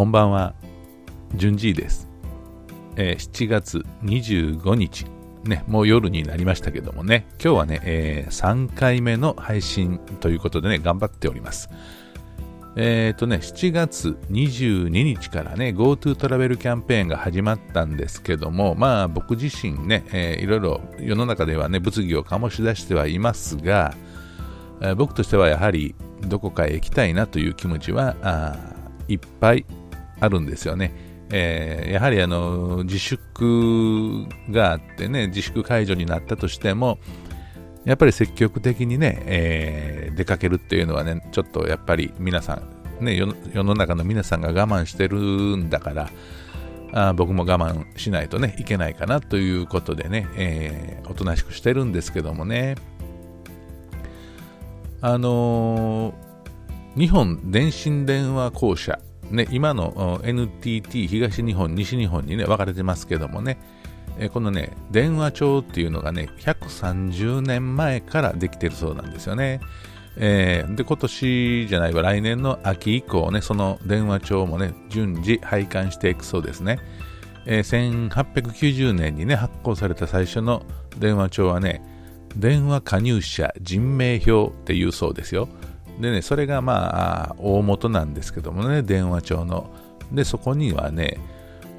こんばんは、順次です、えー、7月25日、ね、もう夜になりましたけどもね、今日はね、えー、3回目の配信ということでね、頑張っております。えっ、ー、とね、7月22日からね、GoTo トラベルキャンペーンが始まったんですけども、まあ僕自身ね、えー、いろいろ世の中ではね、物議を醸し出してはいますが、えー、僕としてはやはりどこかへ行きたいなという気持ちはいっぱいあるんですよね。えー、やはりあの自粛があってね、自粛解除になったとしても、やっぱり積極的にね、えー、出かけるっていうのはね、ちょっとやっぱり皆さん、ね、世の中の皆さんが我慢してるんだから、あ僕も我慢しないとね、いけないかなということでね、えー、おとなしくしてるんですけどもね、あのー、日本電信電話公社、ね、今の NTT 東日本、西日本にね、分かれてますけどもね、えこのね、電話帳っていうのがね、130年前からできてるそうなんですよね。えー、で、今年じゃないわ、来年の秋以降ね、その電話帳もね、順次配管していくそうですね。えー、1890年にね、発行された最初の電話帳はね、電話加入者人名表っていうそうですよ。でね、それがまあ、大元なんですけどもね、電話帳の。で、そこにはね、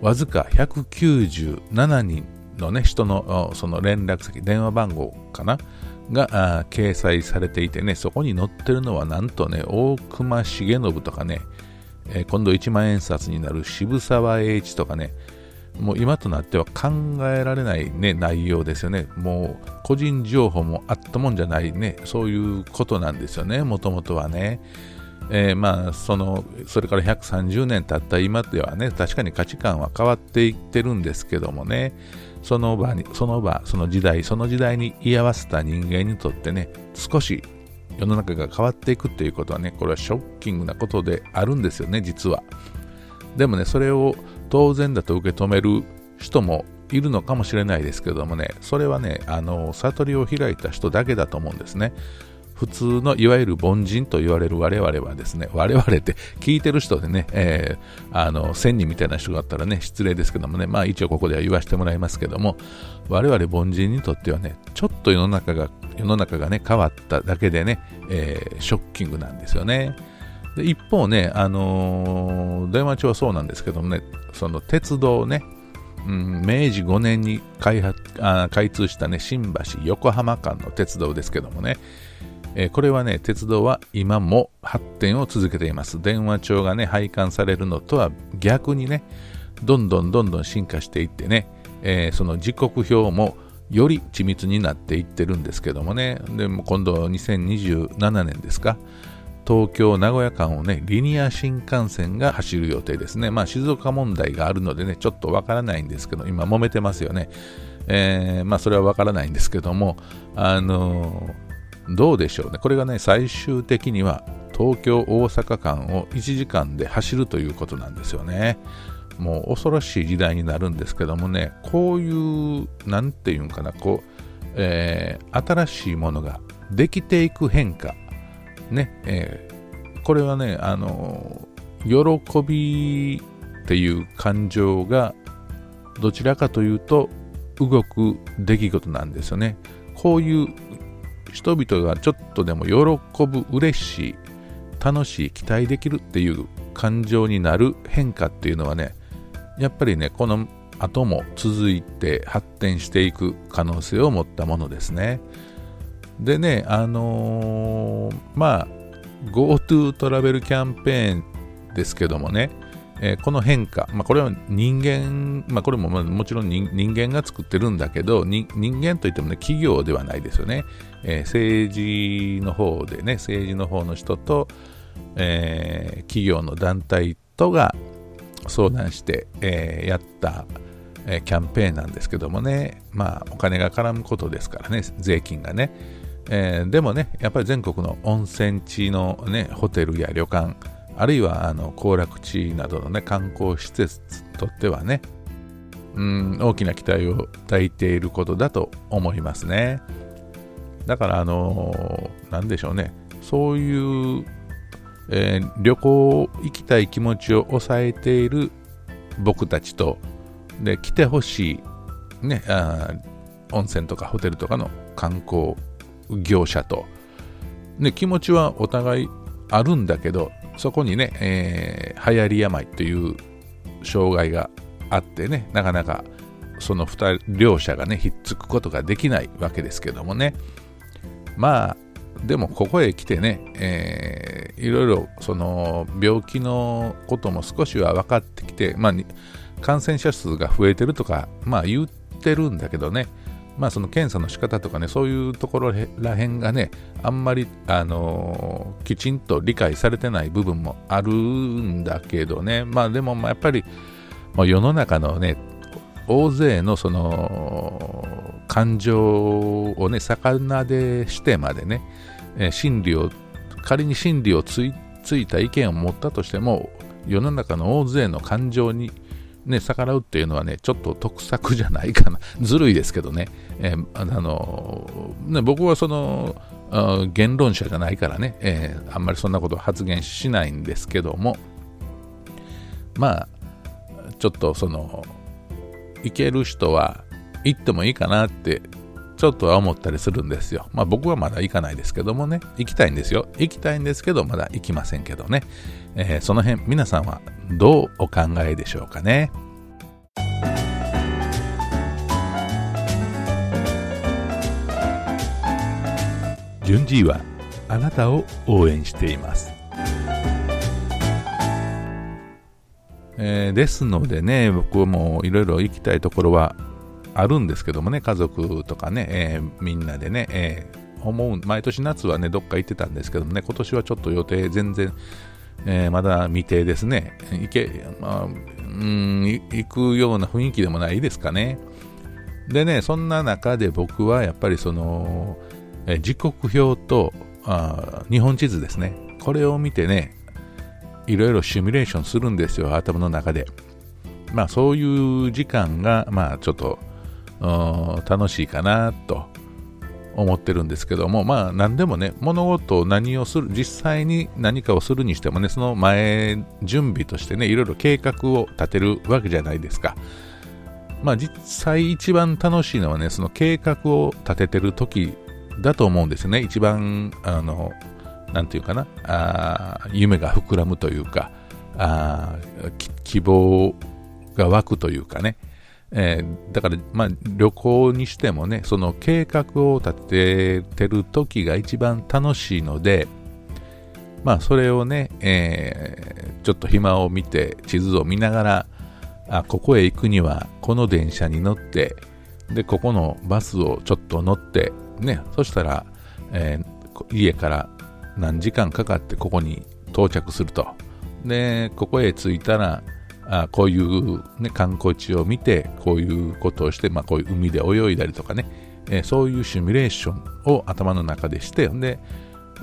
わずか197人のね、人のその連絡先、電話番号かなが掲載されていてね、そこに載ってるのはなんとね、大隈重信とかね、えー、今度1万円札になる渋沢栄一とかね、もう今となっては考えられない、ね、内容ですよね。もう個人情報もあったもんじゃないね、そういうことなんですよね、もともとはね。えー、まあそのそれから130年経った今ではね確かに価値観は変わっていってるんですけどもねその場にその場その時代その時代に居合わせた人間にとってね少し世の中が変わっていくっていうことはねこれはショッキングなことであるんですよね実はでもねそれを当然だと受け止める人もいるのかもしれないですけどもねそれはねあの悟りを開いた人だけだと思うんですね普通のいわゆる凡人と言われる我々はですね、我々って聞いてる人でね、えー、あの、千人みたいな人があったらね、失礼ですけどもね、まあ一応ここでは言わせてもらいますけども、我々凡人にとってはね、ちょっと世の中が、世の中がね、変わっただけでね、えー、ショッキングなんですよね。で一方ね、あのー、電話帳はそうなんですけどもね、その鉄道ね、うん、明治5年に開発あ開通したね、新橋横浜間の鉄道ですけどもね、えー、これはね、鉄道は今も発展を続けています。電話帳がね、配管されるのとは逆にね、どんどんどんどん進化していってね、えー、その時刻表もより緻密になっていってるんですけどもね、でも今度2027年ですか、東京名古屋間をね、リニア新幹線が走る予定ですね。まあ静岡問題があるのでね、ちょっとわからないんですけど、今揉めてますよね。えー、まあそれはわからないんですけども、あのーどうでしょうね。これがね、最終的には東京大阪間を1時間で走るということなんですよね。もう恐ろしい時代になるんですけどもね、こういう、なんていうんかな、こう、えー、新しいものができていく変化、ね、えー、これはね、あの、喜びっていう感情がどちらかというと動く出来事なんですよね。こういう人々がちょっとでも喜ぶ、嬉しい、楽しい、期待できるっていう感情になる変化っていうのはね、やっぱりね、この後も続いて発展していく可能性を持ったものですね。でね、あのー、まあ、GoTo トラベルキャンペーンですけどもね、えー、この変化、まあ、これは人間、まあ、これももちろん人間が作ってるんだけど人間といってもね企業ではないですよね、えー、政治の方でね政治の方の人と、えー、企業の団体とが相談して、えやった、えキャンペーンなんですけどもね。まあお金が絡むことですからね税金がね、えでもねやっぱり全国の温泉地のねホテルや旅館あるいはあの行楽地などの、ね、観光施設とってはね、うん、大きな期待を抱いていることだと思いますね。だから、あのー、なんでしょうね、そういう、えー、旅行行きたい気持ちを抑えている僕たちと、で、来てほしい、ね、あ温泉とかホテルとかの観光業者と、で、気持ちはお互いあるんだけど、そこにね、えー、流行り病という障害があってね、なかなかその2人両者がね、ひっつくことができないわけですけどもね。まあ、でもここへ来てね、えー、いろいろその病気のことも少しは分かってきて、まあ、感染者数が増えてるとか、まあ言ってるんだけどね、まあその検査の仕方とかね、そういうところらへんがね、あんまり、あのー、きちんと理解されてない部分もあるんだけどね、まあでもやっぱり、まあ、世の中のね、大勢のその感情をね、魚でしてまでね、え真理を、仮に真理をついついた意見を持ったとしても、世の中の大勢の感情に、ね、逆らうっていうのはね、ちょっと得策じゃないかな。ずるいですけどね。えー、あのね僕はその、言論者じゃないからね、えー、あんまりそんなこと発言しないんですけども、まあ、ちょっとその、行ける人は行ってもいいかなってちょっとは思ったりするんですよ。まあ僕はまだ行かないですけどもね、行きたいんですよ。行きたいんですけど、まだ行きませんけどね。えー、その辺、皆さんはどうお考えでしょうかね。順次はあなたを応援しています。えー、ですのでね、僕もいろいろ行きたいところはあるんですけどもね、家族とかね、えー、みんなでね、えー、思う、毎年夏はね、どっか行ってたんですけどもね、今年はちょっと予定全然、えー、まだ未定ですね。行け、まあ、うん、行くような雰囲気でもないですかね。でね、そんな中で僕はやっぱりその、え時刻表とあ日本地図ですね。これを見てね、いろいろシミュレーションするんですよ、頭の中で。まあそういう時間が、まあちょっと楽しいかなと思ってるんですけども、まあ何でもね、物事を何をする、実際に何かをするにしてもね、その前準備としてね、いろいろ計画を立てるわけじゃないですか。まあ実際一番楽しいのはね、その計画を立ててる時だと思うんですよね。一番、あの、なんていうかな、あ夢が膨らむというか、あ希望が湧くというかね、えー、だから、まあ、旅行にしてもね、その計画を立ててる時が一番楽しいので、まあ、それをね、えー、ちょっと暇を見て、地図を見ながら、あ、ここへ行くには、この電車に乗って、で、ここのバスをちょっと乗って、ね、そしたら、えー、家から何時間かかってここに到着すると。で、ここへ着いたら、あこういう、ね、観光地を見て、こういうことをして、まあ、こういう海で泳いだりとかね、えー、そういうシミュレーションを頭の中でして、で、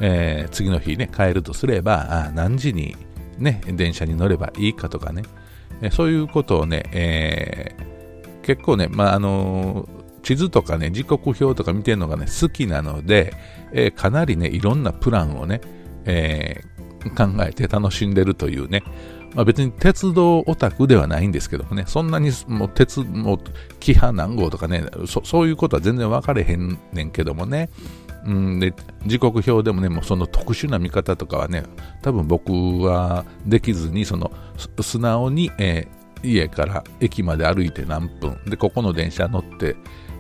えー、次の日ね、帰るとすれば、あ何時にね、電車に乗ればいいかとかね、えー、そういうことをね、えー、結構ね、まあ、あの地図とかね、時刻表とか見てるのがね、好きなので、え、かなりね、いろんなプランをね、え、考えて楽しんでるというね、まあ、別に鉄道オタクではないんですけどもね、そんなにもう鉄、もう、キハ何号とかねそ、そういうことは全然分かれへんねんけどもね、うん、で時刻表でもね、もうその特殊な見方とかはね、多分僕はできずに、その素直に、えー、家から駅まで歩いて何分、で、ここの電車乗って、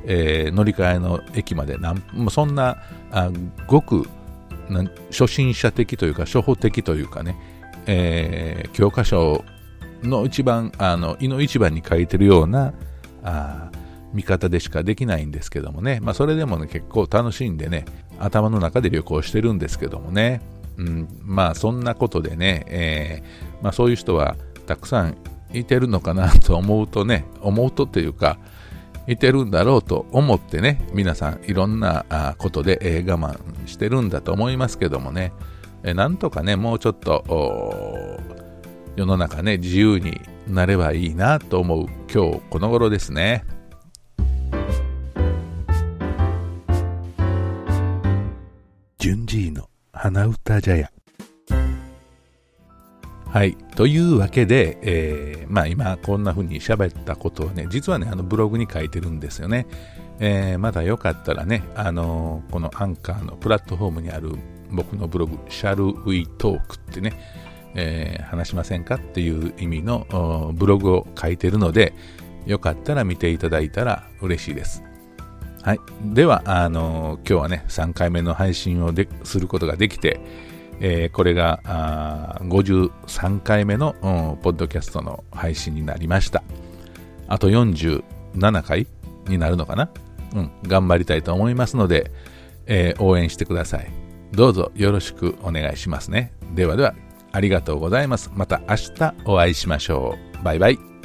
えー、乗り換えの駅まで何分、そんな、あごく初心者的というか、初歩的というかね、えー、教科書の一番、あの、胃の一番に書いてるような、あ見方でしかできないんですけどもね、まあ、それでもね、結構楽しんでね、頭の中で旅行してるんですけどもね、うん、まあ、そんなことでね、えー、まあ、そういう人はたくさんいてるのかなと思うとね、思うとっていうか、いてるんだろうと思ってね、皆さんいろんなことで、えー、我慢してるんだと思いますけどもね、えなんとかね、もうちょっと世の中ね、自由になればいいなと思う今日この頃ですね。の花歌茶屋はい。というわけで、えー、まあ今こんな風に喋ったことをね、実はね、あのブログに書いてるんですよね。えー、まだよかったらね、あのー、このアンカーのプラットフォームにある僕のブログ、Shall We Talk ってね、えー、話しませんかっていう意味のブログを書いてるので、よかったら見ていただいたら嬉しいです。はい。では、あのー、今日はね、3回目の配信をすることができて、えー、これが53回目の、ポッドキャストの配信になりました。あと47回になるのかな？うん、頑張りたいと思いますので、えー、応援してください。どうぞよろしくお願いしますね。ではでは、ありがとうございます。また明日お会いしましょう。バイバイ。